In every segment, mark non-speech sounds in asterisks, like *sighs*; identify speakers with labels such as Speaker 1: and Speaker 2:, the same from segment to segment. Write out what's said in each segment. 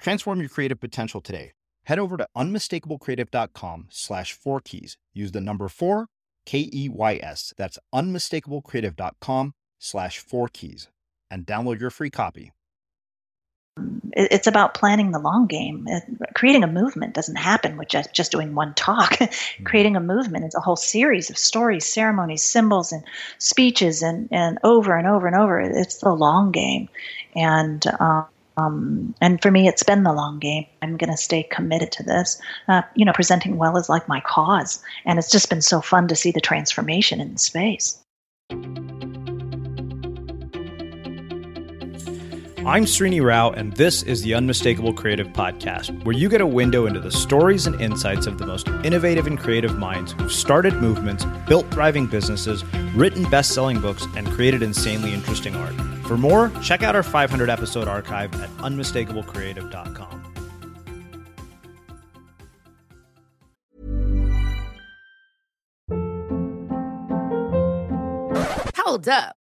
Speaker 1: Transform your creative potential today. Head over to unmistakablecreative.com slash four keys. Use the number four, K E Y S. That's unmistakablecreative.com slash four keys and download your free copy.
Speaker 2: It's about planning the long game. Creating a movement doesn't happen with just, just doing one talk. *laughs* Mm-hmm. Creating a movement is a whole series of stories, ceremonies, symbols, and speeches, and, and over and over and over. It's the long game. And, um, um, and for me, it's been the long game. I'm going to stay committed to this. Uh, you know, presenting well is like my cause. And it's just been so fun to see the transformation in the space.
Speaker 1: I'm Srini Rao, and this is the Unmistakable Creative Podcast, where you get a window into the stories and insights of the most innovative and creative minds who've started movements, built thriving businesses, written best selling books, and created insanely interesting art. For more, check out our 500 episode archive at unmistakablecreative.com.
Speaker 3: Hold up.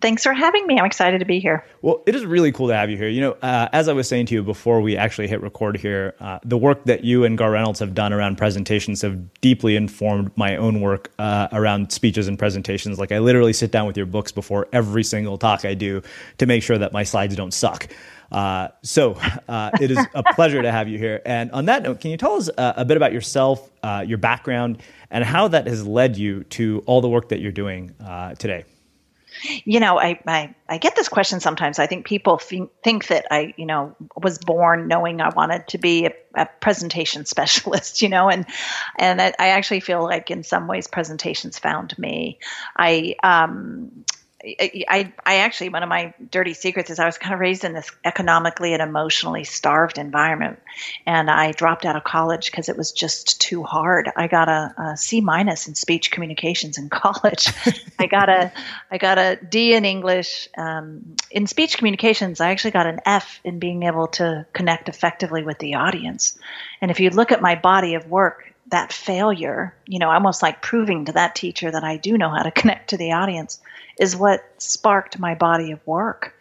Speaker 2: Thanks for having me. I'm excited to be here.
Speaker 4: Well, it is really cool to have you here. You know, uh, as I was saying to you before we actually hit record here, uh, the work that you and Garr Reynolds have done around presentations have deeply informed my own work uh, around speeches and presentations. Like, I literally sit down with your books before every single talk I do to make sure that my slides don't suck. Uh, so *laughs* uh, it is a pleasure to have you here. And on that note, can you tell us uh, a bit about yourself, your background, and how that has led you to all the work that you're doing today?
Speaker 2: You know, I, I, I get this question sometimes. I think people think, think that I, you know, was born knowing I wanted to be a, a presentation *laughs* specialist, you know, and, and I, I, actually feel like in some ways presentations found me. I, um, I, I actually one of my dirty secrets is I was kind of raised in this economically and emotionally starved environment, and I dropped out of college because it was just too hard. I got a, a C minus in speech communications in *laughs* college. I got a I got a D in English. Um, in speech communications, I actually got an F in being able to connect effectively with the audience. And if you look at my body of work, that failure, you know, almost like proving to that teacher that I do know how to *laughs* connect to the audience is what sparked my body of work.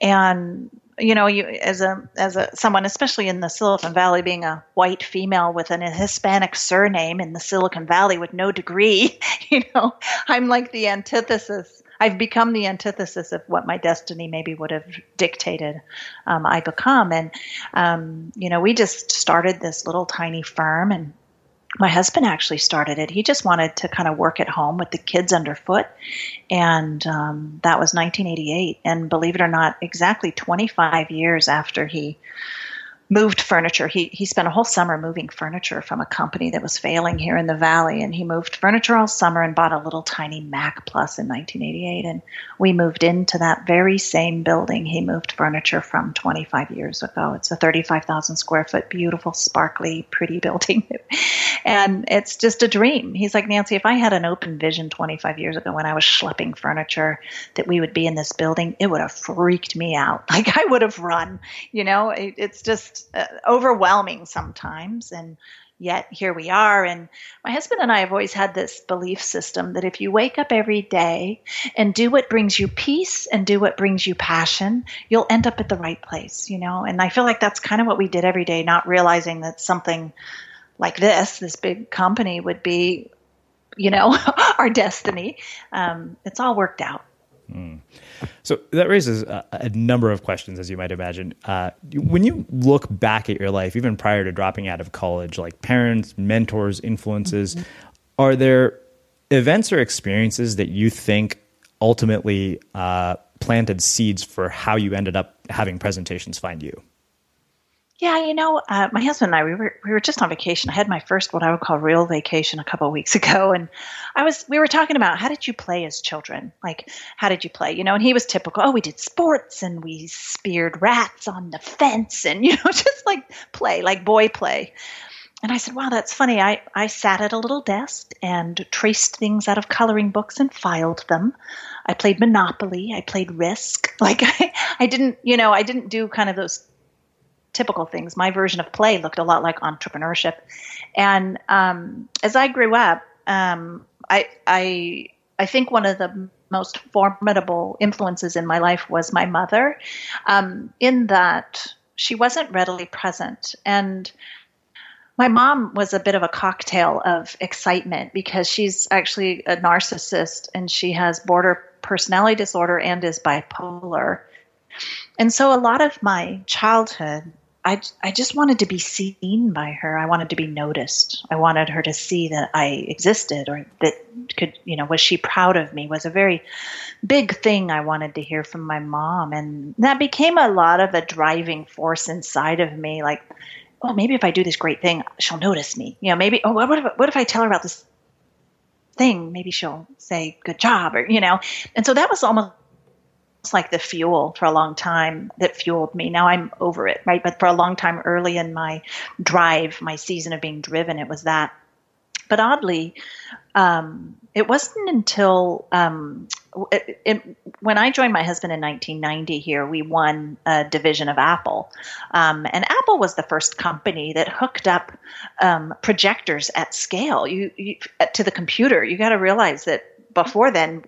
Speaker 2: And you know, you as a as a someone, especially in the Silicon Valley, being a white female with an Hispanic surname in the Silicon Valley with no degree, *laughs* you know, I'm like the antithesis. I've become the antithesis of what my destiny maybe would have dictated um, I become. And um, you know, we just started this little tiny firm, and my husband actually started it. He just wanted to kind of work at home with the kids underfoot. And um, that was 1988. And believe it or not, exactly 25 years after he moved furniture. He he spent a whole summer moving furniture from a company that was failing here in the valley, and he moved furniture all summer and bought a little tiny Mac Plus in 1988. And we moved into that very same building he moved furniture from 25 years ago. It's a 35,000 square foot, beautiful, sparkly, pretty *laughs* building, and it's just a dream. He's like Nancy, if I had an open vision 25 years ago when I was schlepping furniture that we would be in this building, it would have freaked me out. *laughs* Like I would have run. You know, it, it's just uh, overwhelming sometimes and yet here we are and my husband and i have always had this belief system that if you wake up every day and do what brings you peace and do what brings you passion you'll end up at the right place you know? And i feel like that's kind of what we did every day not realizing that something like this this big company would be you know *laughs* our destiny. Um, it's all worked out
Speaker 4: mm. So that raises a, a, number of questions, as you might imagine. Uh, when you look back at your life, even prior to dropping out of college, like parents, mentors, influences, mm-hmm. are there events or experiences that you think ultimately uh, planted seeds for how you ended up having presentations find you?
Speaker 2: Yeah, you know, uh, my husband and I we were we were just on vacation. I had my first what I would call real vacation a couple of weeks *laughs* ago, and I was we were talking about how did you play as children? Like, how did you play? You know, and he was typical. Oh, we did sports and we speared rats on the fence, and *laughs* you know, just like play, like boy play. And I said, "Wow, that's funny. I I sat at a little desk and traced things out of coloring books and filed them. I played Monopoly. I played Risk. *laughs* Like I I didn't, you know, I didn't do kind of those." Typical things. My version of play looked a lot like entrepreneurship. And um, as I grew up, um, I, I, I think one of the most formidable influences in my life was my mother, um, in that she wasn't readily present. And my mom was a bit of a cocktail of excitement because she's actually a narcissist and she has border personality disorder and is bipolar. And so a lot of my childhood I, I just wanted to be seen by her. I wanted to be noticed. I wanted her to see that I existed or that could, you know, was she proud of me was a very big thing I wanted to hear from my mom. And that became a lot of a driving force inside of me. Like, oh, maybe if I do this great thing, she'll notice me. You know, maybe, oh, what if, what if I tell her about this thing? Maybe she'll say, good job, or, you know. And so that was almost like the fuel for a long time that fueled me. Now I'm over it, right? But for a long time early in my drive, my season of being driven, it was that. But oddly, um, it wasn't until um, it, it, when I joined my husband in 1990 here, we won a division of Apple. Um, and Apple was the first company that hooked up um, projectors at scale you, you, to the computer. You got to realize that before then,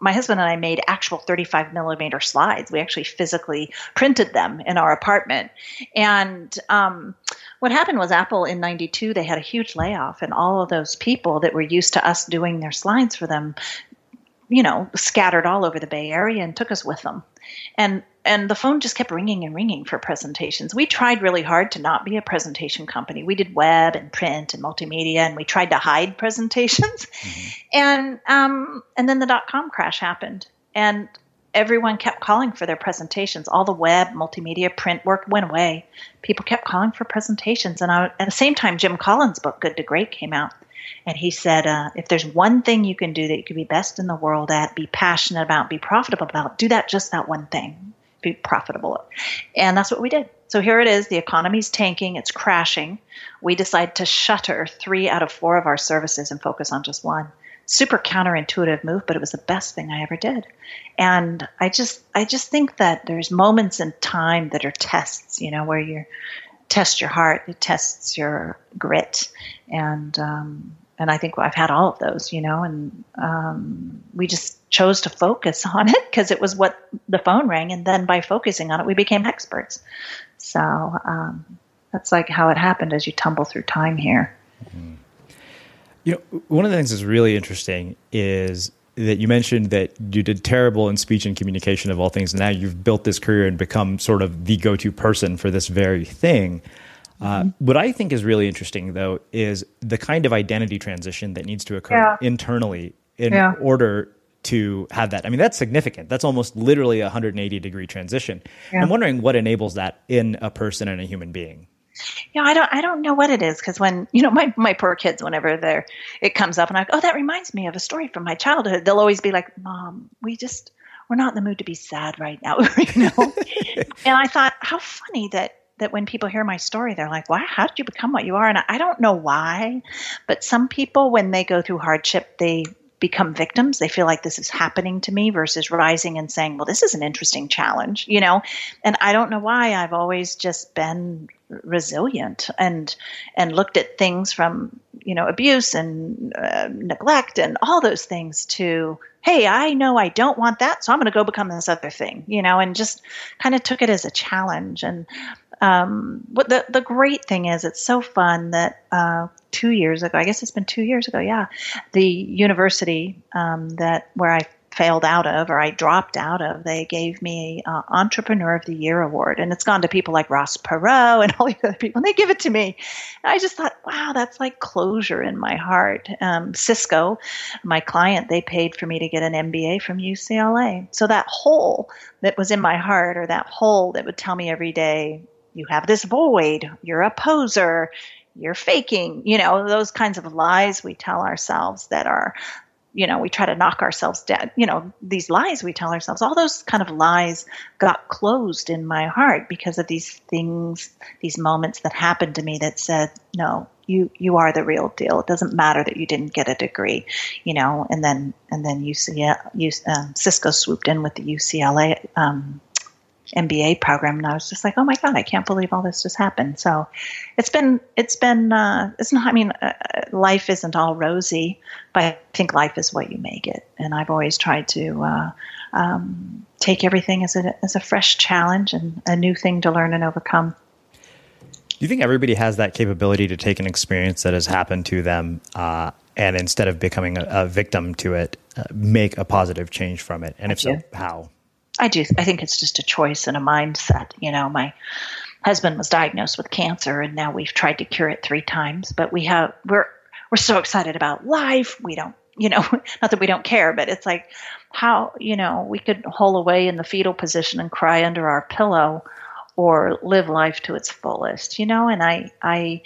Speaker 2: my husband and I made actual 35 millimeter slides. We actually physically printed them in our apartment. And um, what happened was Apple in 92, they had a huge layoff, and all of those people that were used to us doing their slides for them, you know, scattered all over the Bay Area and took us with them. And and the phone just kept ringing and ringing for presentations. We tried really hard to not be a presentation company. We did web and print and multimedia, and we tried to hide *laughs* presentations. Mm-hmm. And um, and then the dot com crash happened, and everyone kept calling for their presentations. All the web, multimedia, print work went away. People kept calling for presentations, and I, at the same time, Jim Collins' book Good to Great came out. And he said, uh, if there's one thing you can do that you can be best in the world at, be passionate about, be profitable about, do that just that one thing be profitable. And that's what we did. So here it is. The economy's tanking. It's crashing. We decide to shutter three out of four of our services and focus on just one. Super counterintuitive move, but it was the best thing I ever did. And I just, I just think that there's moments in time that are tests, you know, where you test your heart, it tests your grit, and um, and I think I've had all of those, you know, and um, we just chose to focus *laughs* on it because it was what the phone rang, and then by focusing on it, we became experts. So um, that's like how it happened as you tumble through time here.
Speaker 4: Mm-hmm. You know, one of the things that's really interesting is that you mentioned that you did terrible in speech and communication of all things. And now you've built this career and become sort of the go-to person for this very thing. Uh, what I think is really interesting, though, is the kind of identity transition that needs to occur yeah. internally in yeah. order to have that. I mean, that's significant. That's almost literally a 180 degree transition. Yeah. I'm wondering what enables that in a person and a human being.
Speaker 2: Yeah, I don't I don't know what it is because when you know my my poor kids, whenever they're it comes up and I go, oh, that reminds me of a story from my childhood. They'll always be like, Mom, we just we're not in the mood to be sad right now, *laughs* you know. *laughs* and I thought, how funny that that when people hear my story, they're like, "Why? How did you become what you are?" And I don't know why, but some people, when they go through hardship, they become victims. They feel like this is happening to me versus rising and saying, "Well, this is an interesting challenge," you know. And I don't know why. I've always just been resilient and and looked at things from you know abuse and uh, neglect and all those things to hey i know i don't want that so i'm going to go become this other thing you know and just kind of took it as a challenge and um, what the the great thing is, it's so fun that uh, two years ago, I guess it's been two years ago, yeah, the university um, that where I failed out of or I dropped out of, they gave me uh, Entrepreneur of the Year award, and it's gone to people like Ross Perot and *laughs* all the other people, and they give it to me. And I just thought, wow, that's like closure in my heart. Um, Cisco, my client, they paid for me to get an MBA from UCLA, so that hole that was in my heart, or that hole that would tell me every day, you have this void, you're a poser, you're faking, you know, those kinds of lies we tell ourselves that are, you know, we try to knock ourselves down, you know, these lies we tell ourselves, all those kind of lies got closed in my heart because of these things, these moments that happened to me that said, no, you you are the real deal. It doesn't matter that you didn't get a degree, you know. And then and then UCLA, um, Cisco swooped in with the UCLA um, MBA program, and I was just like, oh my god, I can't believe all this just happened. So it's been it's been uh, it's not. I mean, uh, life isn't all rosy, but I think life is what you make it, and I've always tried to. Uh, um, take everything as a as a fresh challenge and a new thing to learn and overcome.
Speaker 4: Do you think everybody has that capability to take an experience that has happened to them uh, and instead of becoming a, a victim to it, uh, make a positive change from it? And if so, how?
Speaker 2: I do. I think it's just a choice and a mindset. You know, my husband was diagnosed with cancer, and now we've tried to cure it three times. But we have we're we're so excited about life. We don't, you know, *laughs* not that we don't care, but it's like how you know we could hole away in the fetal position and cry under our pillow, or live life to its fullest, you know, and I, I,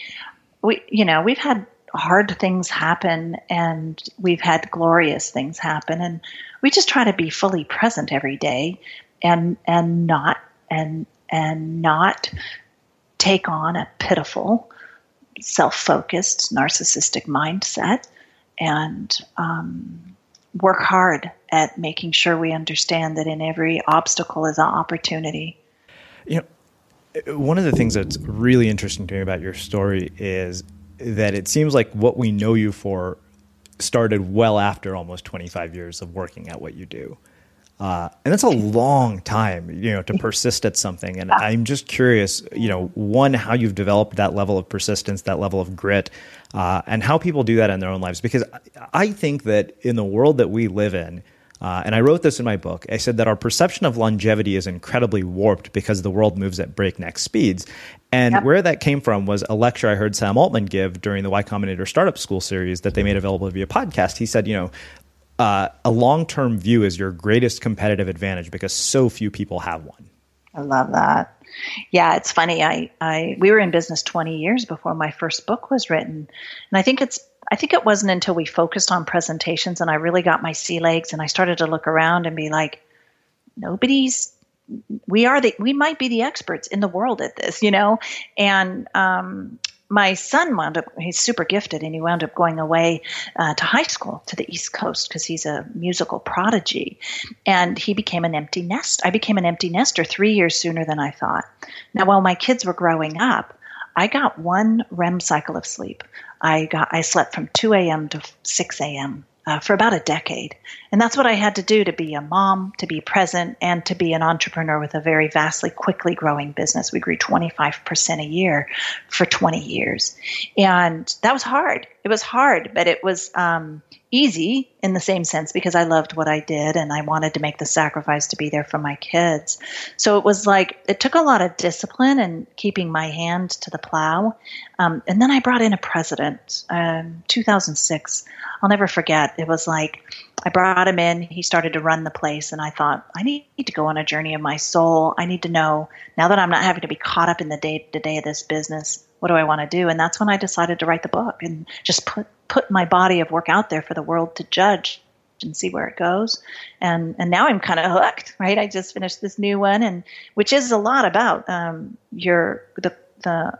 Speaker 2: we, you know, we've had hard things happen and we've had glorious things happen. And we just try to be fully present every day and and not and and not take on a pitiful self-focused narcissistic mindset and um, work hard at making sure we understand that in every obstacle is an opportunity.
Speaker 4: You know one of the things that's really interesting to me about your story is that it seems like what we know you for started well after almost 25 years of working at what you do. Uh, and that's a long time, you know, to persist at something. And I'm just curious, you know, one, how you've developed that level of persistence, that level of grit, uh, and how people do that in their own lives. Because I think that in the world that we live in, uh, and I wrote this in my book. I said that our perception of longevity is incredibly warped because the world moves at breakneck speeds. And yep. where that came from was a lecture I heard Sam Altman give during the Y Combinator Startup School series that they made available via podcast. He said, you know, uh, a long term view is your greatest competitive advantage because so few people have one.
Speaker 2: I love that. Yeah, it's funny. I, I we were in business 20 years before my first book was written, and I think it's I think it wasn't until we focused on presentations and I really got my sea legs and I started to look around and be like, nobody's we are the we might be the experts in the world at this, you know? And um, my son wound up he's super gifted and he wound up going away uh, to high school to the east coast because he's a musical prodigy. And he became an empty nest i became an empty nester three years sooner than i thought. Now while my kids were growing up i got one rem cycle of sleep I got I slept from 2 a.m. to 6 a.m. Uh, for about a decade, and that's what I had to do to be a mom, to be present, and to be an entrepreneur with a very vastly quickly growing business. We grew 25% a year for 20 years, and that was hard. It was hard, but it was um, easy in the same sense because I loved what I did and I wanted to make the sacrifice to be there for my kids. So it was like it took a lot of discipline and keeping my hand to the plow. Um, and then I brought in a president, um, 2006. I'll never forget. It was like I brought him in. He started to run the place, and I thought I need to go on a journey of my soul. I need to know now that I'm not having to be caught up in the day to day of this business what do I want to do? And that's when I decided to write the book and just put put my body of work out there for the world to judge and see where it goes. And and now I'm kind of hooked, right? I just finished this new one, and which is a lot about um, your the the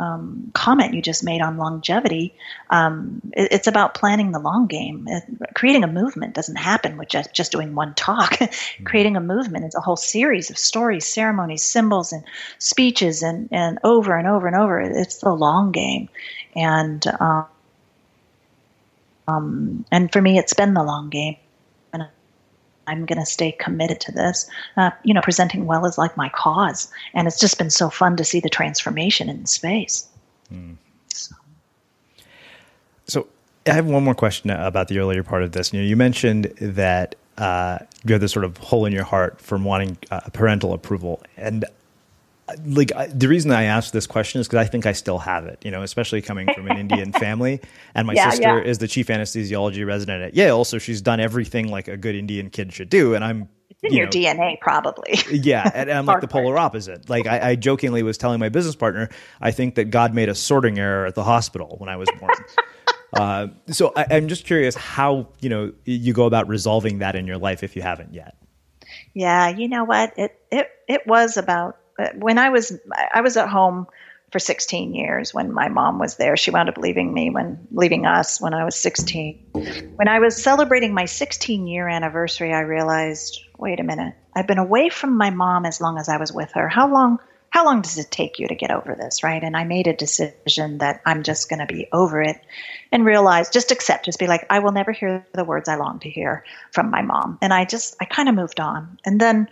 Speaker 2: um, comment you just made on longevity. Um, it, it's about planning the long game. It, creating a movement doesn't happen with just, just doing one talk. *laughs* creating a movement is a whole series of stories, ceremonies, symbols, and speeches, and, and over and over and over. It's the long game. And um, um and for me, it's been the long game. I'm going to stay committed to this. Uh, you know, presenting well is like my cause, and it's just been so fun to see the transformation in space. Mm. So.
Speaker 4: so. I have one more question about the earlier part of this. You know, you mentioned that uh, you have this sort of hole in your heart from wanting uh, parental approval, and like I, the reason I asked this question is because I think I still have it, you know, especially coming from an Indian *laughs* family. And my yeah, sister yeah. is the chief anesthesiology resident at Yale, so she's done everything like a good Indian kid should do. And I'm
Speaker 2: it's in you your know, DNA, probably. *laughs*
Speaker 4: yeah, and, and I'm like the polar opposite. Like I, I, jokingly was telling my business partner, I think that God made a sorting error at the hospital when I was born. *laughs* uh, so I, I'm just curious how you know you go about resolving that in your life if you haven't yet.
Speaker 2: Yeah, you know what? It it it was about when I was I was at home for 16 years when my mom was there. She wound up leaving me when leaving us when I was 16. When I was celebrating my 16 year anniversary, I realized, wait a minute, I've been away from my mom as long as I was with her. How long how long does it take you to get over this, right? And I made a decision that I'm just going to be over it and realize, just accept, just be like, I will never hear the words I long to hear from my mom. And I just, I kind of moved on. And then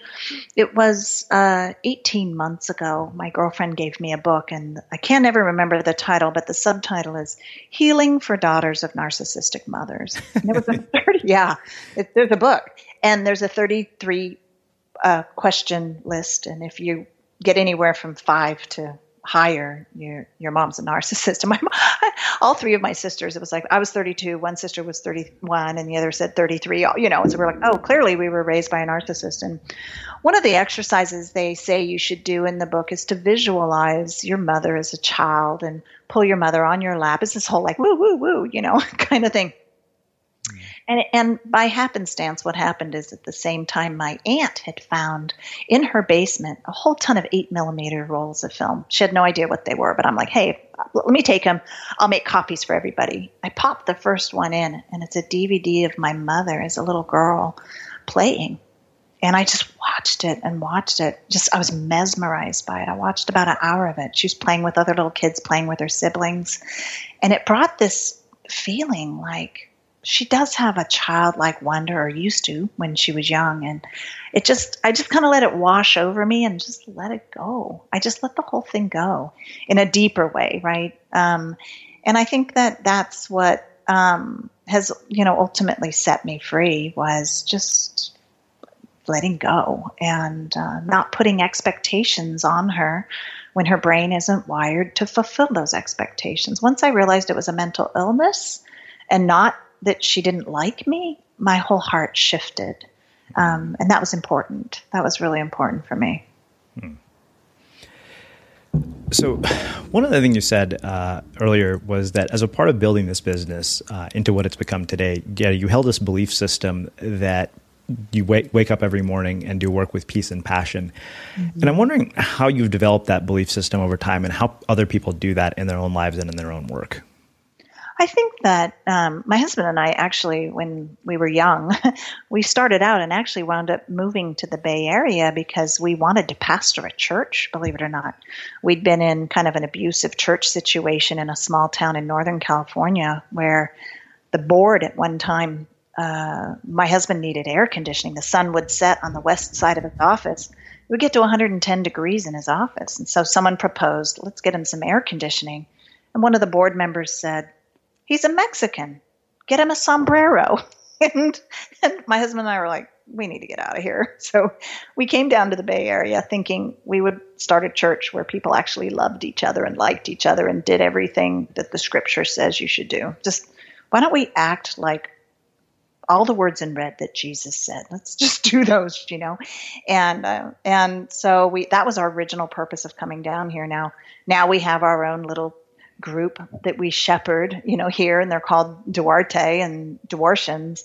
Speaker 2: it was uh, 18 months ago, my girlfriend gave me a book, and I can't ever remember the title, but the subtitle is Healing for Daughters of Narcissistic Mothers. And it was a *laughs* 30, yeah, it, there's a book, and there's a 33 uh, question list. And if you get anywhere from five to higher, your your mom's a narcissist. And *laughs* my mom, *laughs* all three of my sisters, it was like I was 32, one sister was 31, and the other said 33. You know, so we're like, oh, clearly we were raised by a narcissist. And one of the exercises they say you should do in the book is to visualize your mother as a child and pull your mother on your lap. It's this whole like woo woo woo, you know, *laughs* kind of thing. And, and by happenstance, what happened is at the same time, my aunt had found in her basement a whole ton of eight millimeter rolls of film. She had no idea what they were, but I'm like, hey, let me take them. I'll make copies for everybody. I popped the first one in, and it's a DVD of my mother as a little girl playing. And I just watched it and watched it. Just, I was mesmerized by it. I watched about an hour of it. She was playing with other little kids, playing with her siblings. And it brought this feeling like, she does have a childlike wonder or used to when she was young and it just i just kind of let it wash over me and just let it go. I just let the whole thing go in a deeper way right? Um, and i think that that's what um, has you know ultimately set me free was just letting go and uh, not putting expectations on her when her brain isn't wired to fulfill those expectations. Once i realized it was a mental illness and not that she didn't like me, my whole heart shifted. Um, and that was important. That was really important for me. Hmm.
Speaker 4: So, one of the things you said uh, earlier was that as a part of building this business uh, into what it's become today, yeah, you held this belief system that you wake, wake up every morning and do work with peace and passion. Mm-hmm. And I'm wondering how you've developed that belief system over time and how other people do that in their own lives and in their own work.
Speaker 2: I think that um, my husband and I actually, when we were young, *laughs* we started out and actually wound up moving to the Bay Area because we wanted to pastor a church, believe it or not. We'd been in kind of an abusive church situation in a small town in Northern California where the board at one time, uh, my husband needed air conditioning. The sun would set on the west side of his office. It would get to 110 degrees in his office. And so someone proposed, let's get him some air conditioning. And one of the board members said, He's a Mexican. Get him a sombrero. *laughs* and, and my husband and I were like, we need to get out of here. *laughs* So we came down to the Bay Area thinking we would start a church where people actually loved each other and liked each other and did everything that the scripture says you should do. Just why don't we act like all the words in red that Jesus said? Let's *laughs* just do those, you know. And uh, and so we that was our original purpose of coming down here. Now now we have our own little group that we shepherd, you know, here, and they're called Duarte and Duartians.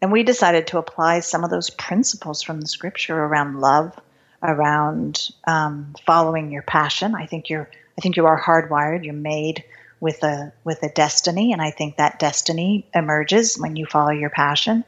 Speaker 2: And we decided to apply some of those principles from the scripture around love, around um, following your passion. I think you're, I think you are hardwired. You're made with a with a destiny, and I think that destiny emerges when you follow your passion.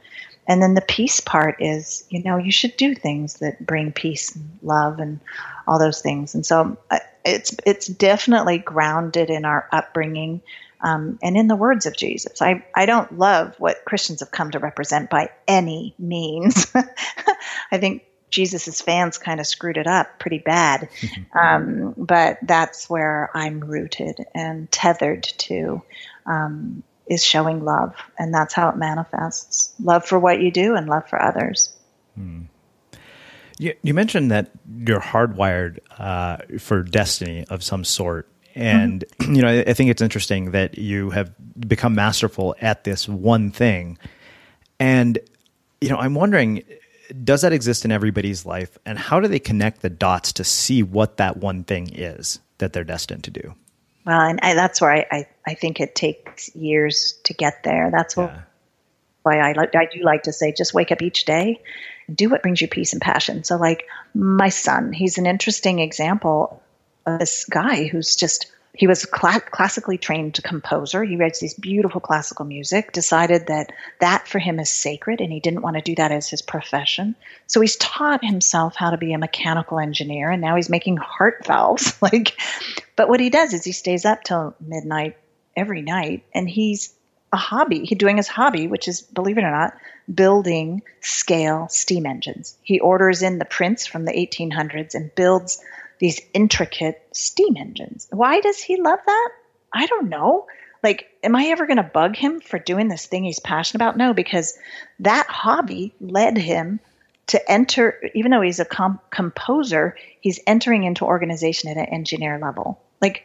Speaker 2: And then the peace part is, you know, you should do things that bring peace and love and all those things. And so uh, it's it's definitely grounded in our upbringing um, and in the words of Jesus. I, I don't love what Christians have come to represent by any means. *laughs* I think Jesus's fans kind of screwed it up pretty bad. *laughs* Um, but that's where I'm rooted and tethered to um, is showing love. And that's how it manifests love for what you do and love for others. Hmm.
Speaker 4: You, you mentioned that you're hardwired uh, for destiny of some sort. And, mm-hmm. you know, I, I think it's interesting that you have become masterful at this one thing. And, you know, I'm wondering, does that exist in everybody's life? And how do they connect the dots to see what that one thing is that they're destined to do?
Speaker 2: Well, and I, that's where I, I, I, think it takes years to get there. That's yeah. why I, like, I do like to say just wake up each day do what brings you peace and passion. So, like my son, he's an interesting example of this guy who's just he was a cl- classically trained composer. He writes these beautiful classical music, decided that that for him is sacred and he didn't want to do that as his profession. So he's taught himself how to be a mechanical engineer and now he's making heart valves. *laughs* like but what he does is he stays up till midnight every night and he's a hobby. He's doing his hobby, which is, believe it or not, building scale steam engines. He orders in the prints from the 1800s and builds these intricate steam engines. Why does he love that? I don't know. Like, am I ever going to bug him for doing this thing he's passionate about? No, because that hobby led him to enter, even though he's a composer, he's entering into organization at an engineer level. like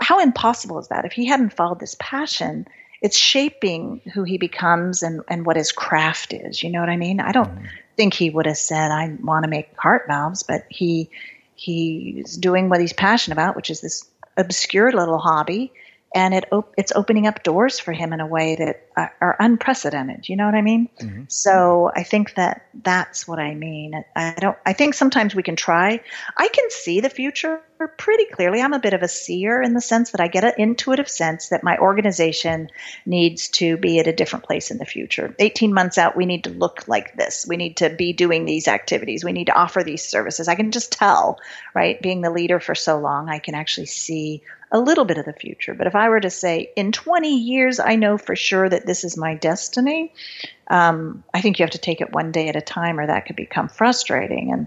Speaker 2: how impossible is that? If he hadn't followed this passion, it's shaping who he becomes and, and what his craft is. You know what I mean? I don't mm. think he would have said, I want to make heart valves, but he he's doing what he's passionate about, which is this obscure little hobby and it op- it's opening up doors for him in a way that are, are unprecedented. You know what I mean? Mm-hmm. So I think that that's what I mean. I don't. I think sometimes we can try. I can see the future pretty clearly. I'm a bit of a seer in the sense that I get an intuitive sense that my organization needs to be at a different place in the future. 18 months out, we need to look like this. We need to be doing these activities. We need to offer these services. I can just tell, right? Being the leader for so long, I can actually see a little bit of the future. But if I were to say, in 20 years, I know for sure that this is my destiny, um, I think you have to take it one day at a time, or that could become frustrating. And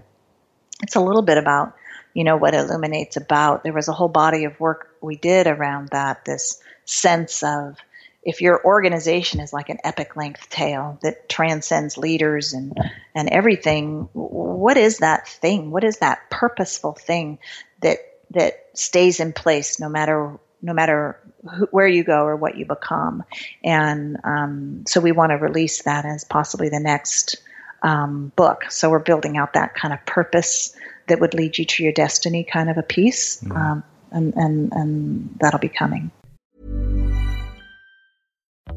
Speaker 2: it's a little bit about, you know, what Illuminate's about. There was a whole body of work we did around that, this sense of if your organization is like an epic length tale that transcends leaders and and everything what is that thing what is that purposeful thing that that stays in place no matter no matter who, where you go or what you become. And um, so we want to release that as possibly the next um, book. So we're building out that kind of purpose that would lead you to your destiny kind of a piece. Mm. Um, and, and, and that'll be coming.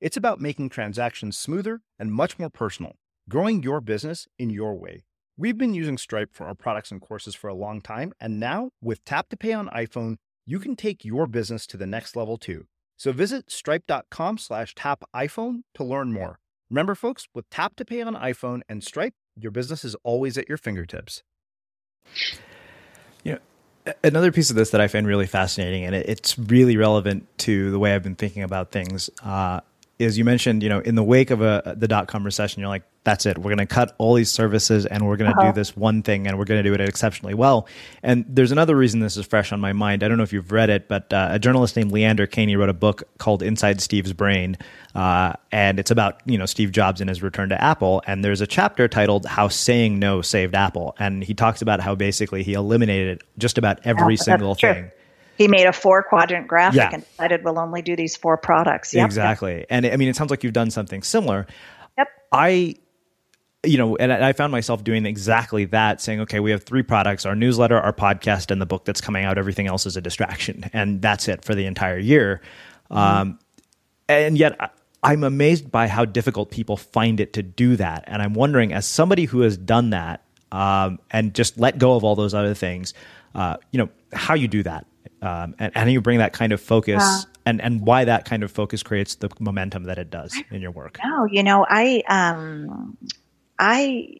Speaker 1: It's about making transactions smoother and much more personal, growing your business in your way. We've been using Stripe for our products and courses for a long time, and now with Tap to Pay on iPhone, you can take your business to the next level too. So visit stripe.com slash tap iPhone to learn more. Remember, folks, with Tap to Pay on iPhone and Stripe, your business is always at your fingertips.
Speaker 4: You know, another piece of this that I find really fascinating, and it's really relevant to the way I've been thinking about things, uh, is you mentioned, you know, in the wake of a, the dot com recession, you're like, that's it. We're going to cut all these services and we're going to
Speaker 2: Uh-huh.
Speaker 4: do this one thing and we're going to do it exceptionally well. And there's another reason this is fresh on my mind. I don't know if you've read it, but uh, a journalist named Leander Kahney wrote a book called Inside Steve's Brain. Uh, and it's about, you know, Steve Jobs and his return to Apple. And there's a chapter titled How Saying No Saved Apple. And he talks about how basically he eliminated just about every
Speaker 2: Yeah,
Speaker 4: single thing.
Speaker 2: He made a four quadrant graphic
Speaker 4: Yeah.
Speaker 2: and decided we'll only do these four products. Yep.
Speaker 4: Exactly. And I mean, it sounds like you've done something similar.
Speaker 2: Yep.
Speaker 4: I, you know, and I found myself doing exactly that, saying, okay, we have three products our newsletter, our podcast, and the book that's coming out. Everything else is a distraction. And that's it for the entire year. Um, and yet, I'm amazed by how difficult people find it to do that. And I'm wondering, as somebody who has done that um, and just let go of all those other things, uh, you know, how you do that. Um, and, and you bring that kind of focus
Speaker 2: Yeah.
Speaker 4: and, and why that kind of focus creates the momentum that it does in your work.
Speaker 2: No, you know, I um I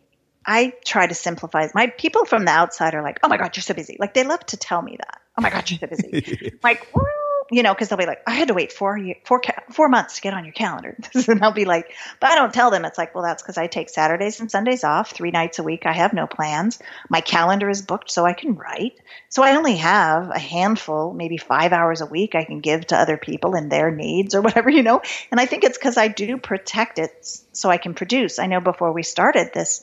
Speaker 2: I try to simplify. My people from the outside are like, "Oh my god, you're so busy." Like they love to tell me that. "Oh my god, you're so busy." *laughs* like, well, you know, because they'll be like, "I had to wait four four four months to get on your calendar," *laughs* and I'll be like, "But I don't tell them." It's like, well, that's because I take Saturdays and Sundays off, three nights a week. I have no plans. My calendar is booked, so I can write. So I only have a handful, maybe five hours a week, I can give to other people and their needs or *laughs* whatever, you know. And I think it's because I do protect it so I can produce. I know before we started this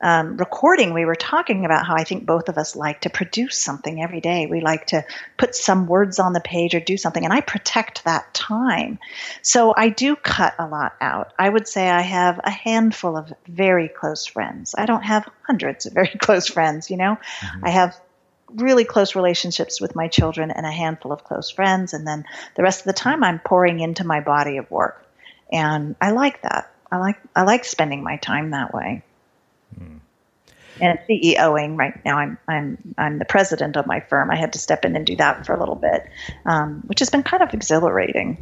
Speaker 2: um, recording, we were talking about how I think both of us like to produce something every day. We like to put some words on the page or do something, and I protect that time. So I do cut a lot out. I would say I have a handful of very close friends. I don't have hundreds of very *laughs* close friends, you know. I have really close relationships with my children and a handful of close friends and then the rest of the time I'm pouring into my body of work. And I like that. I like I like spending my time that way. And CEOing right now, I'm I'm I'm the president of my firm. I had to step in and do that for a little bit, um, which has been kind of exhilarating.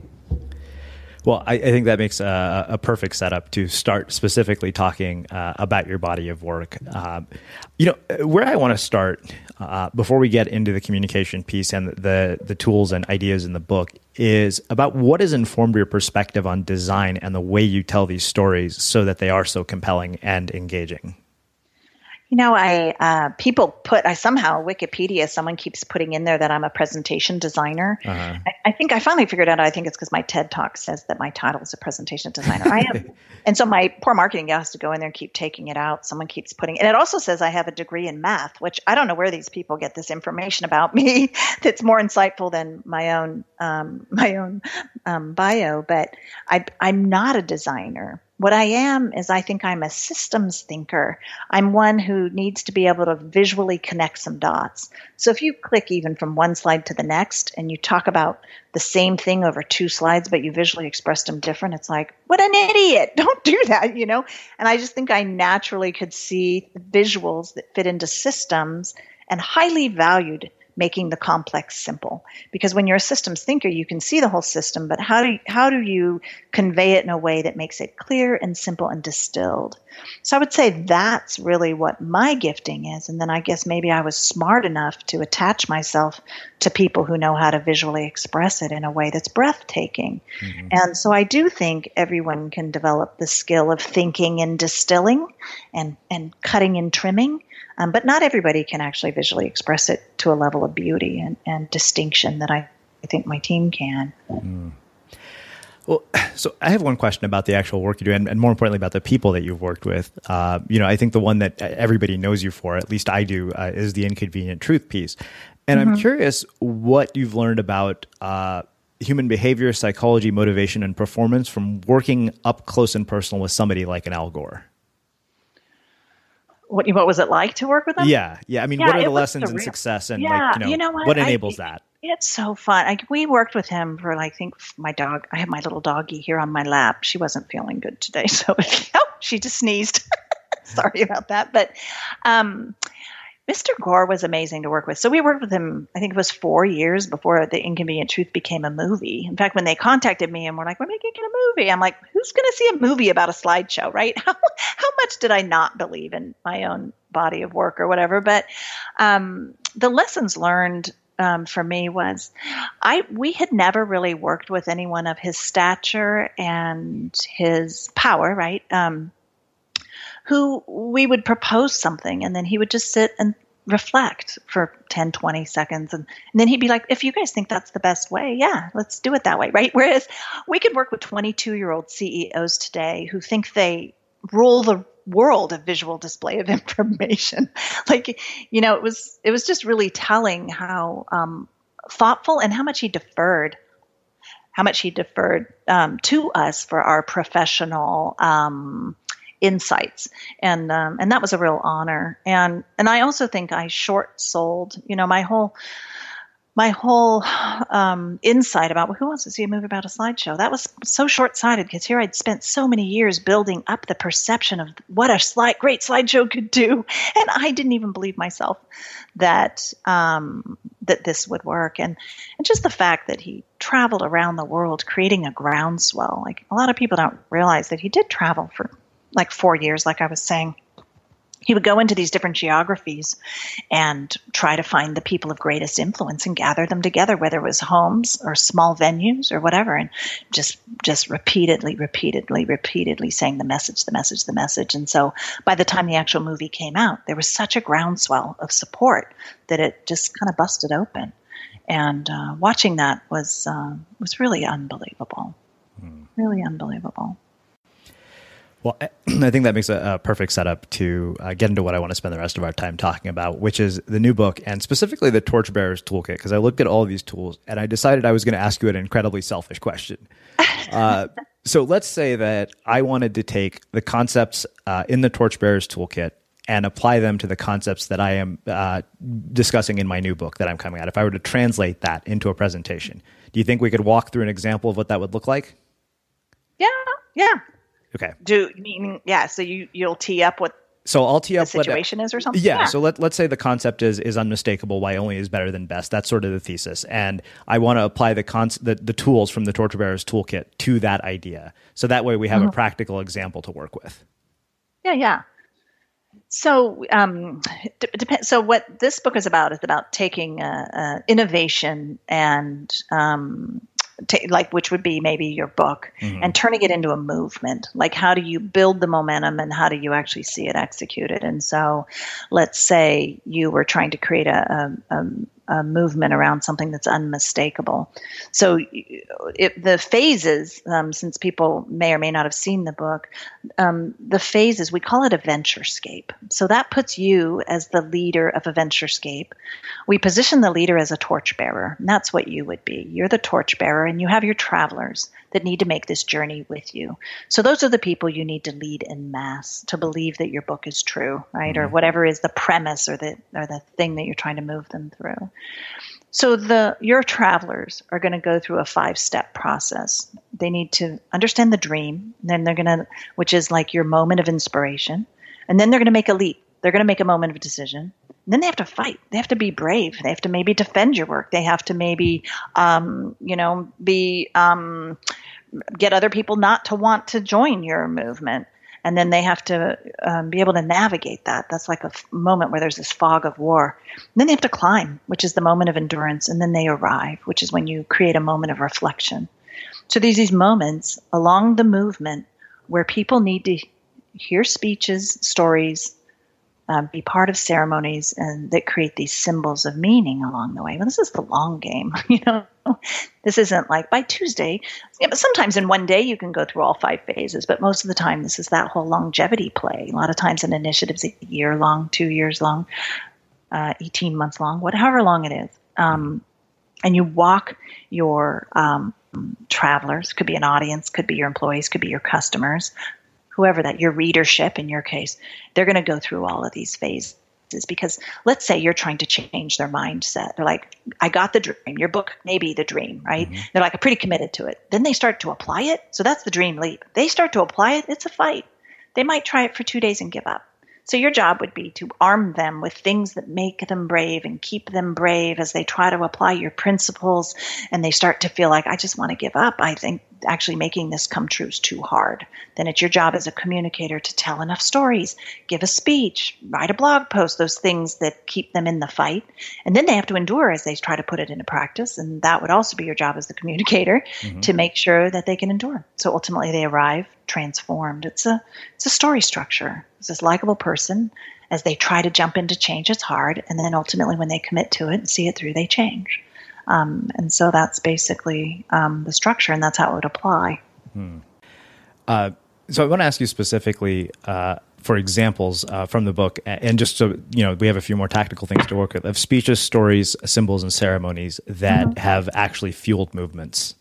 Speaker 4: Well, I, I think that makes a, a perfect setup to start specifically talking uh, about your body of work. Um, you know, where I want to start uh, before we get into the communication piece and the the tools and ideas in the book is about what has informed your perspective on design and the way you tell these stories so that they are so compelling and engaging.
Speaker 2: You know, I uh, people put I somehow Wikipedia. Someone keeps putting in there that I'm a presentation designer.
Speaker 4: Uh-huh.
Speaker 2: I, I think I finally figured out. I think it's because my TED talk says that my title is a presentation designer. I am, *laughs* and so my poor marketing guy has to go in there and keep taking it out. Someone keeps putting, and it also says I have a degree in math, which I don't know where these people get this information about me. *laughs* that's more insightful than my own um, my own um, bio. But I, I'm not a designer. What I am is I think I'm a systems thinker. I'm one who needs to be able to visually connect some dots. So if you click even from one slide to the next and you talk about the same thing over two slides, but you visually expressed them different, it's like, what an idiot. *laughs* Don't do that, you know? And I just think I naturally could see visuals that fit into systems and highly valued making the complex simple. Because when you're a systems thinker you can see the whole system but how do you, how do you convey it in a way that makes it clear and simple and distilled so i would say that's really what my gifting is. And then i guess maybe i was smart enough to attach myself to people who know how to visually express it in a way that's breathtaking. And so i do think everyone can develop the skill of thinking and distilling and and cutting and trimming. Um, but not everybody can actually visually express it to a level of beauty and, and distinction that I, I think my team can.
Speaker 4: Well, *sighs* so I have one question about the actual work you do, and, and more importantly, about the people that you've worked with. Uh, you know, I think the one that everybody knows you for, at least I do, uh, is the inconvenient truth piece. And I'm
Speaker 2: Mhm.
Speaker 4: curious what you've learned about uh, human behavior, psychology, motivation, and performance from working up close and personal with somebody like an Al Gore.
Speaker 2: What, what was it like to work with them?
Speaker 4: Yeah, yeah. I mean,
Speaker 2: Yeah,
Speaker 4: what are the lessons in success, and
Speaker 2: Yeah,
Speaker 4: like, you know,
Speaker 2: you know what?
Speaker 4: what
Speaker 2: I-
Speaker 4: enables that?
Speaker 2: It's so fun. Like we worked with him for, like, I think my dog. I have my little doggie here on my lap. She wasn't feeling good today, *laughs* so oh, *laughs* she just sneezed. *laughs* Sorry about that. But um, Mr. Gore was amazing to work with. So we worked with him. I think it was four years before The Inconvenient Truth became a movie. In fact, when they contacted me and were like, "We're making a movie," I'm like, "Who's going to see a movie about a slideshow?" Right? *laughs* How how much did I not believe in my own body of work or whatever? But um, the lessons learned um, for me was I we had never really worked with anyone of his stature and his power, right? Um, who we would propose something and then he would just sit and reflect for 10 20 seconds and, and, then he'd be like if you guys think that's the best way yeah let's do it that way right? Whereas we could work with 22 year old ceos today who think they rule the world of visual display of *laughs* information. Like you know it was it was just really telling how um, thoughtful and how much he deferred how much he deferred um, to us for our professional um, insights, and um, and that was a real honor. And and I also think I short sold. You know, my whole my whole um, insight about well, who wants to see a movie about a slideshow that was so short-sighted because here i'd spent so many years building up the perception of what a slide, great slideshow could do and i didn't even believe myself that um, that this would work and and just the fact that he traveled around the world creating a groundswell like a lot of people don't realize that he did travel for like four years like i was saying. He would go into these different geographies and try to find the people of greatest influence and gather them together whether it was homes or small venues or whatever and just just repeatedly repeatedly repeatedly saying the message the message the message. And so by the time the actual movie came out there was such a groundswell of support that it just kind of busted open. And uh, watching that was uh, was really unbelievable. Mm. really unbelievable
Speaker 4: well, *clears throat* I think that makes a, a perfect setup to uh, get into what I want to spend the rest of our time talking about, which is the new book and specifically the Torchbearers Toolkit. Because I looked at all of these tools and I decided I was going to ask you an incredibly selfish question. *laughs* Uh, so let's say that I wanted to take the concepts uh, in the Torchbearers Toolkit and apply them to the concepts that I am uh, discussing in my new book that I'm coming out. If I were to translate that into a presentation, do you think we could walk through an example of what that would look like?
Speaker 2: Yeah, yeah,
Speaker 4: Okay.
Speaker 2: Do meaning yeah? So you you'll tee up what
Speaker 4: so I'll tee up
Speaker 2: the situation
Speaker 4: what,
Speaker 2: is or something.
Speaker 4: Yeah, yeah, So let let's say the concept is is unmistakable. Why only is better than best. That's sort of the thesis, and I want to apply the con the, the tools from the Torchbearers toolkit to that idea. So that way we have mm-hmm. a practical example to work with.
Speaker 2: Yeah, yeah. So, um, d- dep- so what this book is about is about taking uh, uh, innovation and um, t- like which would be maybe your book, mm-hmm. and turning it into a movement. Like, how do you build the momentum and how do you actually see it executed? And so, let's say you were trying to create a, a, a a movement around something that's unmistakable. So it, the phases, um, since people may or may not have seen the book, um, the phases we call it a venturescape. So that puts you as the leader of a venturescape. We position the leader as a torchbearer. And that's what you would be. You're the torchbearer, and you have your travelers that need to make this journey with you. So those are the people you need to lead in mass to believe that your book is true, right? Mm-hmm. Or whatever is the premise or the or the thing that you're trying to move them through. So the your travelers are going to go through a five-step process. They need to understand the dream, then they're going to which is like your moment of inspiration, and then they're going to make a leap. They're going to make a moment of decision. Then they have to fight. They have to be brave. They have to maybe defend your work. They have to maybe, um, you know, be um, get other people not to want to join your movement and then they have to um, be able to navigate that. That's like a f- moment where there's this fog of war. And then they have to climb, which is the moment of endurance, and then they arrive, which is when you create a moment of reflection. So there's these moments along the movement where people need to hear speeches, stories, um, be part of ceremonies, and that create these symbols of meaning along the way. Well, this is the long game, *laughs* you know. This isn't like by Tuesday. Yeah, but sometimes in one day you can go through all five phases, but most of the time this is that whole longevity play. A lot of times an initiative's a year long, two years long, uh, 18 months long, whatever long it is. Um, and you walk your um, travelers, could be an audience, could be your employees, could be your customers, whoever that, your readership in your case, they're going to go through all of these phases because let's say you're trying to change their mindset. They're like, I got the dream. Your book may be the dream, right? Mm-hmm. They're like, I'm pretty committed to it. Then they start to apply it. So that's the dream leap. They start to apply it. It's a fight. They might try it for two days and give up. So your job would be to arm them with things that make them brave and keep them brave as they try to apply your principles and they start to feel like I just want to give up. I think actually making this come true is too hard. Then it's your job as a communicator to tell enough stories, give a speech, write a blog post, those things that keep them in the fight. And then they have to endure as they try to put it into practice. And that would also be your job as the communicator mm-hmm. to make sure that they can endure. So ultimately they arrive transformed. It's a it's a story structure. It's this likable person as they try to jump into change, it's hard. And then ultimately when they commit to it and see it through, they change. Um, and so that's basically um, the structure, and that's how it would apply. Hmm.
Speaker 4: Uh, so I want to ask you specifically uh, for examples uh, from the book, and just so you know, we have a few more tactical things to work with of speeches, stories, symbols, and ceremonies that mm-hmm. have actually fueled movements.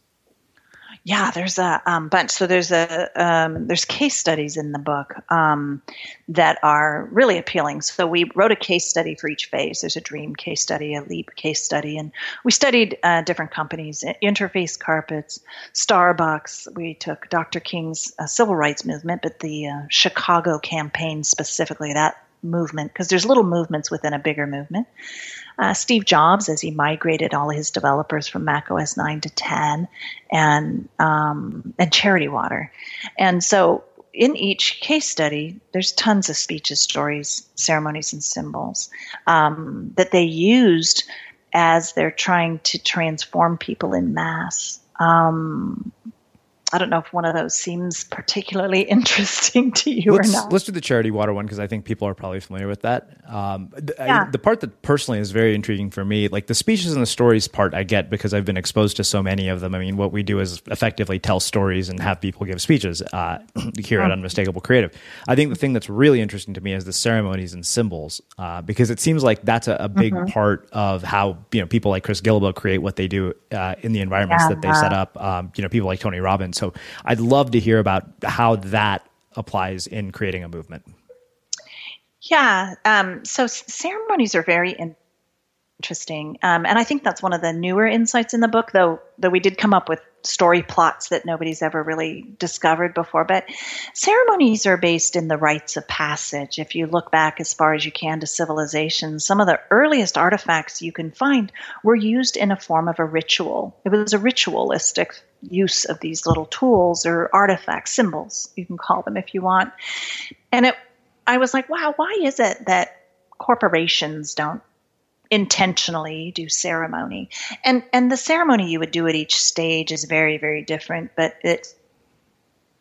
Speaker 2: Yeah, there's a um, bunch. So there's a um, there's case studies in the book um, that are really appealing. So we wrote a case study for each phase. There's a dream case study, a leap case study, and we studied uh, different companies: Interface Carpets, Starbucks. We took Dr. King's uh, civil rights movement, but the uh, Chicago campaign specifically that movement because there's little movements within a bigger movement uh, Steve Jobs as he migrated all his developers from Mac OS 9 to 10, and um, and Charity Water, and so in each case study, there's tons of speeches, stories, ceremonies, and symbols um, that they used as they're trying to transform people in mass. Um, I don't know if one of those seems particularly *laughs* interesting to you
Speaker 4: let's,
Speaker 2: or not.
Speaker 4: Let's do the charity water one because I think people are probably familiar with that. Um, yeah. I, the part that personally is very intriguing for me, like the speeches and the stories part, I get because I've been exposed to so many of them. I mean, what we do is effectively tell stories and have people give speeches uh, *clears throat* here at Unmistakable Creative. I think the thing that's really interesting to me is the ceremonies and symbols uh, because it seems like that's a, a big mm-hmm. part of how you know people like Chris Guillebeau create what they do uh, in the environments yeah. that they set up. Um, you know, people like Tony Robbins so I'd love to hear about how that applies in creating a movement.
Speaker 2: Yeah. Um, so ceremonies are very interesting, um, and I think that's one of the newer insights in the book. Though, though we did come up with story plots that nobody's ever really discovered before. But ceremonies are based in the rites of passage. If you look back as far as you can to civilization, some of the earliest artifacts you can find were used in a form of a ritual. It was a ritualistic use of these little tools or artifacts, symbols, you can call them if you want. And it I was like, wow, why is it that corporations don't intentionally do ceremony. And and the ceremony you would do at each stage is very very different, but it's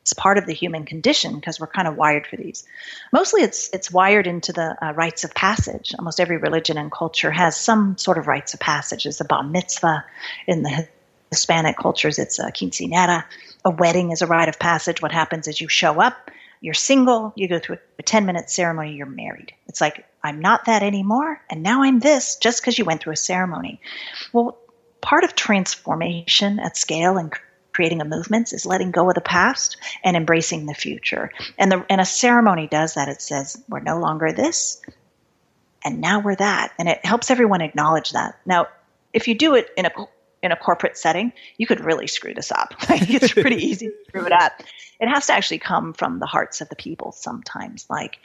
Speaker 2: it's part of the human condition because we're kind of wired for these. Mostly, it's it's wired into the uh, rites of passage. Almost every religion and culture has some sort of rites of passage. It's a bar mitzvah in the Hispanic cultures. It's a quinceanera. A wedding is a rite of passage. What happens is you show up, you're single, you go through a 10 minute ceremony, you're married. It's like I'm not that anymore, and now I'm this just because you went through a ceremony. Well, part of transformation at scale and creating a movement is letting go of the past and embracing the future. And the and a ceremony does that. It says we're no longer this, and now we're that, and it helps everyone acknowledge that. Now, if you do it in a in a corporate setting, you could really screw this up. *laughs* it's pretty easy to screw it up. It has to actually come from the hearts of the people sometimes. Like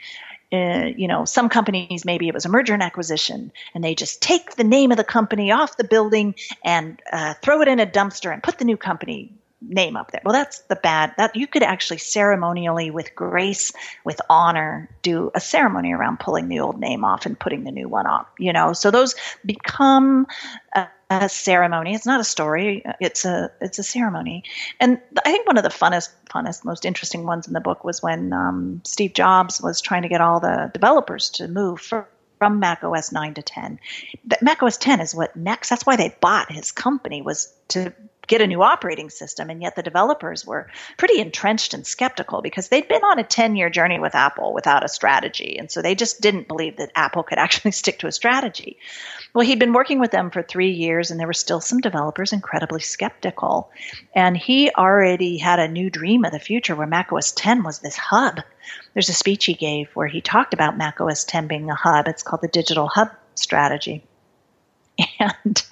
Speaker 2: uh, you know, some companies maybe it was a merger and acquisition, and they just take the name of the company off the building and uh, throw it in a dumpster and put the new company name up there. Well, that's the bad. That you could actually ceremonially, with grace, with honor, do a ceremony around pulling the old name off and putting the new one on. You know, so those become. Uh, a ceremony. It's not a story. It's a it's a ceremony. And I think one of the funnest, funnest, most interesting ones in the book was when um, Steve Jobs was trying to get all the developers to move from, from Mac OS 9 to 10. That Mac OS 10 is what NeXT. That's why they bought his company was to get a new operating system. And yet the developers were pretty entrenched and skeptical because they'd been on a 10 year journey with Apple without a strategy. And so they just didn't believe that Apple could *laughs* actually stick to a strategy. Well, he'd been working with them for three years, and there were still some developers incredibly skeptical. And he already had a new dream of the future where macOS 10 was this hub. There's a speech he gave where he talked about macOS 10 being a hub. It's called the Digital Hub Strategy. *laughs* And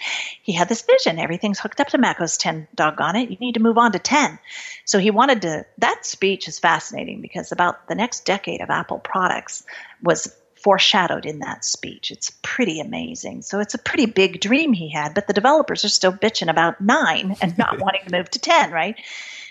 Speaker 2: he had this vision. Everything's hooked up to macOS 10, doggone it. You need to move on to 10. So he wanted to, that speech is fascinating because about the next decade of Apple products was foreshadowed in that speech. It's pretty amazing. So it's a pretty big dream he had, but the developers are still bitching about nine and not *laughs* wanting to move to 10, right?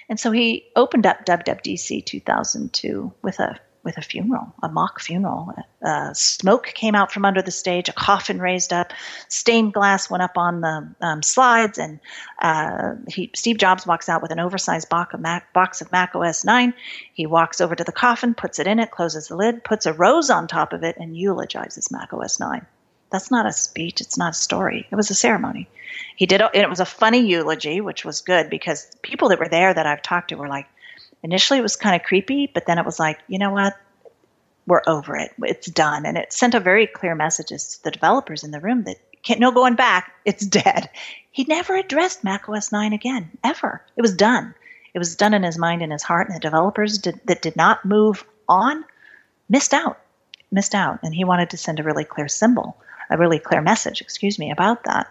Speaker 2: And so he opened up WWDC 2002 with a with a funeral, a mock funeral. Uh, smoke came out from under the stage, a coffin raised up, stained glass went up on the um, slides, and uh, he, Steve Jobs walks out with an oversized box of, Mac, box of Mac OS 9. He walks over to the coffin, puts it in it, closes the lid, puts a rose on top of it, and eulogizes Mac OS 9. That's not a speech. It's not a story. It was a ceremony. He did. and It was a funny eulogy, which was good because people that were there that I've talked to were like, initially it was kind of creepy, but then it was like, you know what? We're over it. It's done. And it sent a very clear message to the developers in the room that can't no going back. It's *laughs* dead. He never addressed Mac OS 9 again, ever. It was done. It was done in his mind and his heart, and the developers did, that did not move on missed out. Missed out. And he wanted to send a really clear symbol a really clear message, excuse me, about that.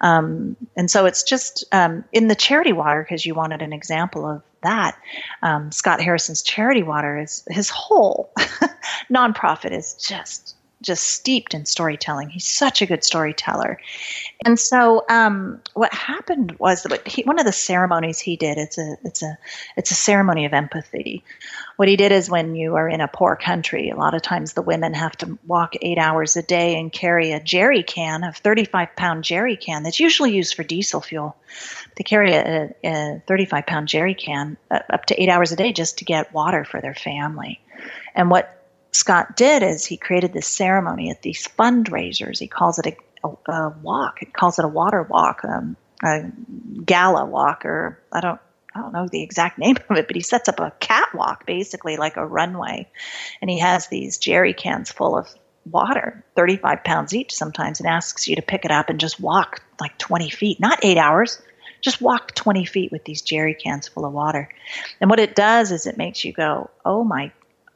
Speaker 2: Um, and so it's just um, in the charity water, because you wanted an example of that. Um, Scott Harrison's charity water is his whole *laughs* nonprofit is just just steeped in storytelling. He's such a good storyteller. And so, um, what happened was that he, one of the ceremonies he did. It's a it's a it's a ceremony of empathy. What he did is when you are in a poor country, a lot of times the women have to walk eight hours a day and carry a jerry can, a 35 pound jerry can that's usually used for diesel fuel. They carry a, a 35 pound jerry can uh, up to eight hours a day just to get water for their family. And what Scott did is he created this ceremony at these fundraisers. He calls it a, a, a walk. He calls it a water walk, um, a gala walk, or I don't I don't know the exact *laughs* name of it, but he sets up a catwalk, basically like a runway, and he has these jerry cans full of water, 35 pounds each sometimes, and asks you to pick it up and just walk like 20 feet, not eight hours, just walk 20 feet with these jerry cans full of water. And what it does is it makes you go, oh my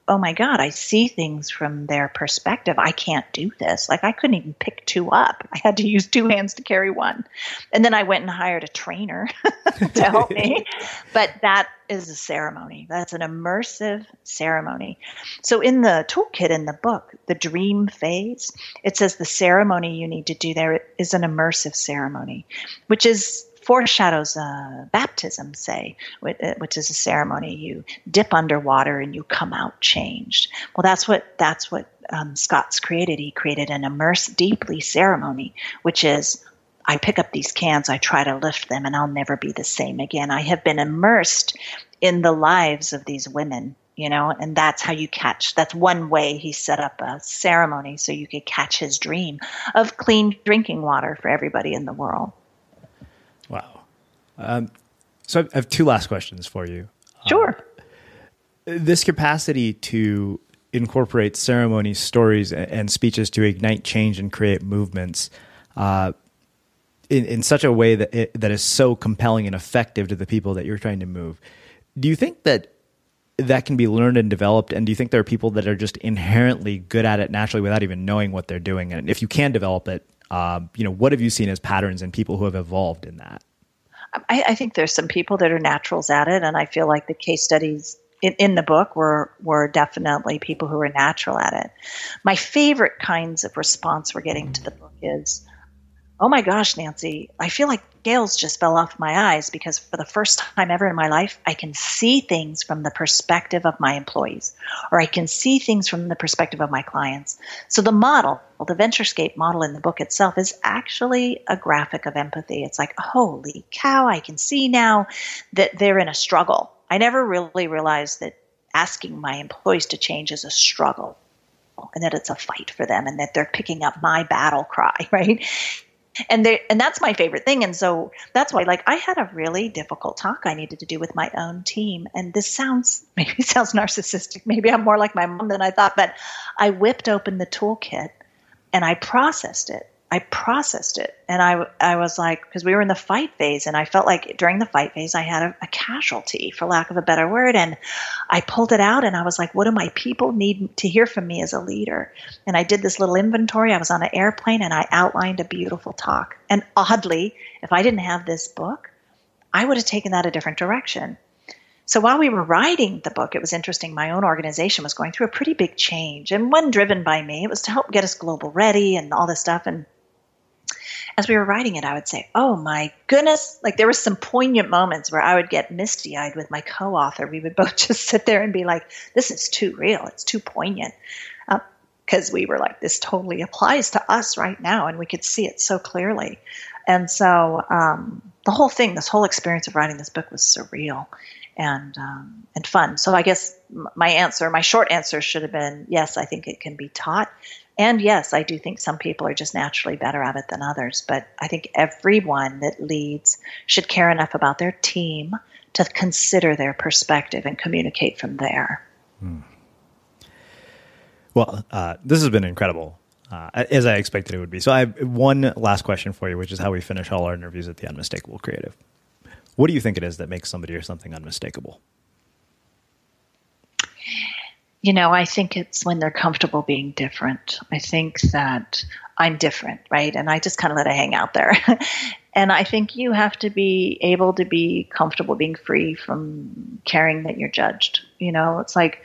Speaker 2: oh my God, I see things from their perspective. I can't do this. Like I couldn't even pick two up. I had to use two hands to carry one. And then I went and hired a trainer *laughs* to help me. *laughs* But that is a ceremony. That's an immersive ceremony. So in the toolkit in the book, the dream phase, it says the ceremony you need to do there is an immersive ceremony, which is foreshadows uh, baptism, say, uh, which is a ceremony you dip underwater and you come out changed. Well, that's what that's what um, Scott's created. He created an immerse deeply ceremony, which is I pick up these cans, I try to lift them, and I'll never be the same again. I have been immersed in the lives of these women you know and that's how you catch that's one way he set up a ceremony so you could catch his dream of clean drinking water for everybody in the world
Speaker 4: Wow. Um, so I have two last questions for you.
Speaker 2: Sure.
Speaker 4: Um, this capacity to incorporate ceremonies, stories, and speeches to ignite change and create movements uh, in, in such a way that it, that is so compelling and effective to the people that you're trying to move. Do you think that that can be learned and developed? And do you think there are people that are just inherently good at it naturally without even knowing what they're doing? And if you can develop it, um, you know, what have you seen as patterns in people who have evolved in that?
Speaker 2: I, I, think there's some people that are naturals at it, and I feel like the case studies in, in the book were were definitely people who are natural at it. My favorite kinds of response we're getting to the book is oh my gosh, Nancy, I feel like scales just fell off my eyes because for the first time ever in my life, I can see things from the perspective of my employees, or I can see things from the perspective of my clients. So the model, well, the VentureScape model in the book itself, is actually a graphic of empathy. It's like, holy cow, I can see now that they're in a struggle. I never really realized that asking my employees to change is a struggle and that it's a fight for them and that they're picking up my battle cry, *laughs* right? And they and that's my favorite thing. And so that's why like i had a really difficult talk i needed to do with my own team. And this sounds *laughs* maybe sounds narcissistic. Maybe i'm more like my mom than i thought but i whipped open the toolkit and i processed it I processed it and I, I was like, because we were in the fight phase and I felt like during the fight phase, I had a, a, casualty for lack of a better word. And I pulled it out and I was like, what do my people need to hear from me as a leader? And I did this little inventory. I was on an airplane and I outlined a beautiful talk. And oddly, if I didn't have this book, I would have taken that a different direction. so while we were writing the book, it was interesting. My own organization was going through a pretty big change, and one driven by me. It was to help get us global ready and all this stuff. And as we were writing it, I would say, "Oh my goodness!" Like there were some poignant moments where I would get misty eyed with my co-author. We would *laughs* both just sit there and be like, "This is too real. It's too poignant." Because uh, we were like, this totally applies to us right now, and we could see it so clearly. And so um, the whole thing, this whole experience of writing this book was surreal and um, and fun. So I guess my answer, my short answer, should have been yes. I think it can be taught, and yes, I do think some people are just naturally better at it than others. But I think everyone that leads should care enough about their team to consider their perspective and communicate from there. Hmm.
Speaker 4: Well, uh, this has been incredible. Uh, as I expected it would be. So I have one last question for you, which is how we finish all our interviews at the Unmistakable Creative. What do you think it is that makes somebody or something unmistakable?
Speaker 2: You know, I think it's when they're comfortable being different. I think that I'm different, right? And I just kind of let it hang out there. *laughs* and I think you have to be able to be comfortable being free from caring that you're judged. You know, it's like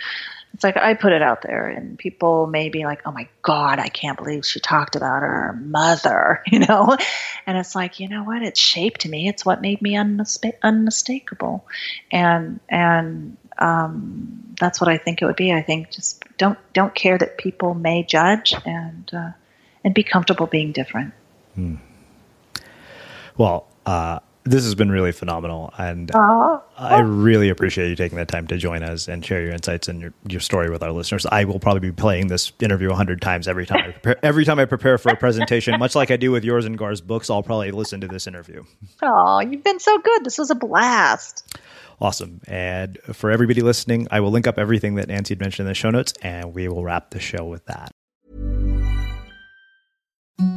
Speaker 2: it's like I put it out there, and people may be like, "Oh my God, I can't believe she talked about her mother," *laughs* you know. And it's like, you know what? It shaped me. It's what made me unmistakable, and and um, that's what I think it would be. I think just don't don't care that people may judge, and uh, and be comfortable being different. Hmm.
Speaker 4: Well, uh, this has been really phenomenal, and uh, I really appreciate you taking the time to join us and share your insights and your, your story with our listeners. I will probably be playing this interview a hundred times every time I prepare, every time I prepare for a presentation, much like I do with yours and Garr's books. I'll probably listen to this interview.
Speaker 2: Oh, you've been so good. This was a blast.
Speaker 4: Awesome. And for everybody listening, I will link up everything that Nancy had mentioned in the show notes, and we will wrap the show with that.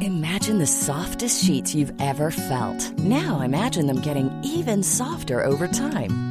Speaker 5: Imagine the softest sheets you've ever felt. Now imagine them getting even softer over time.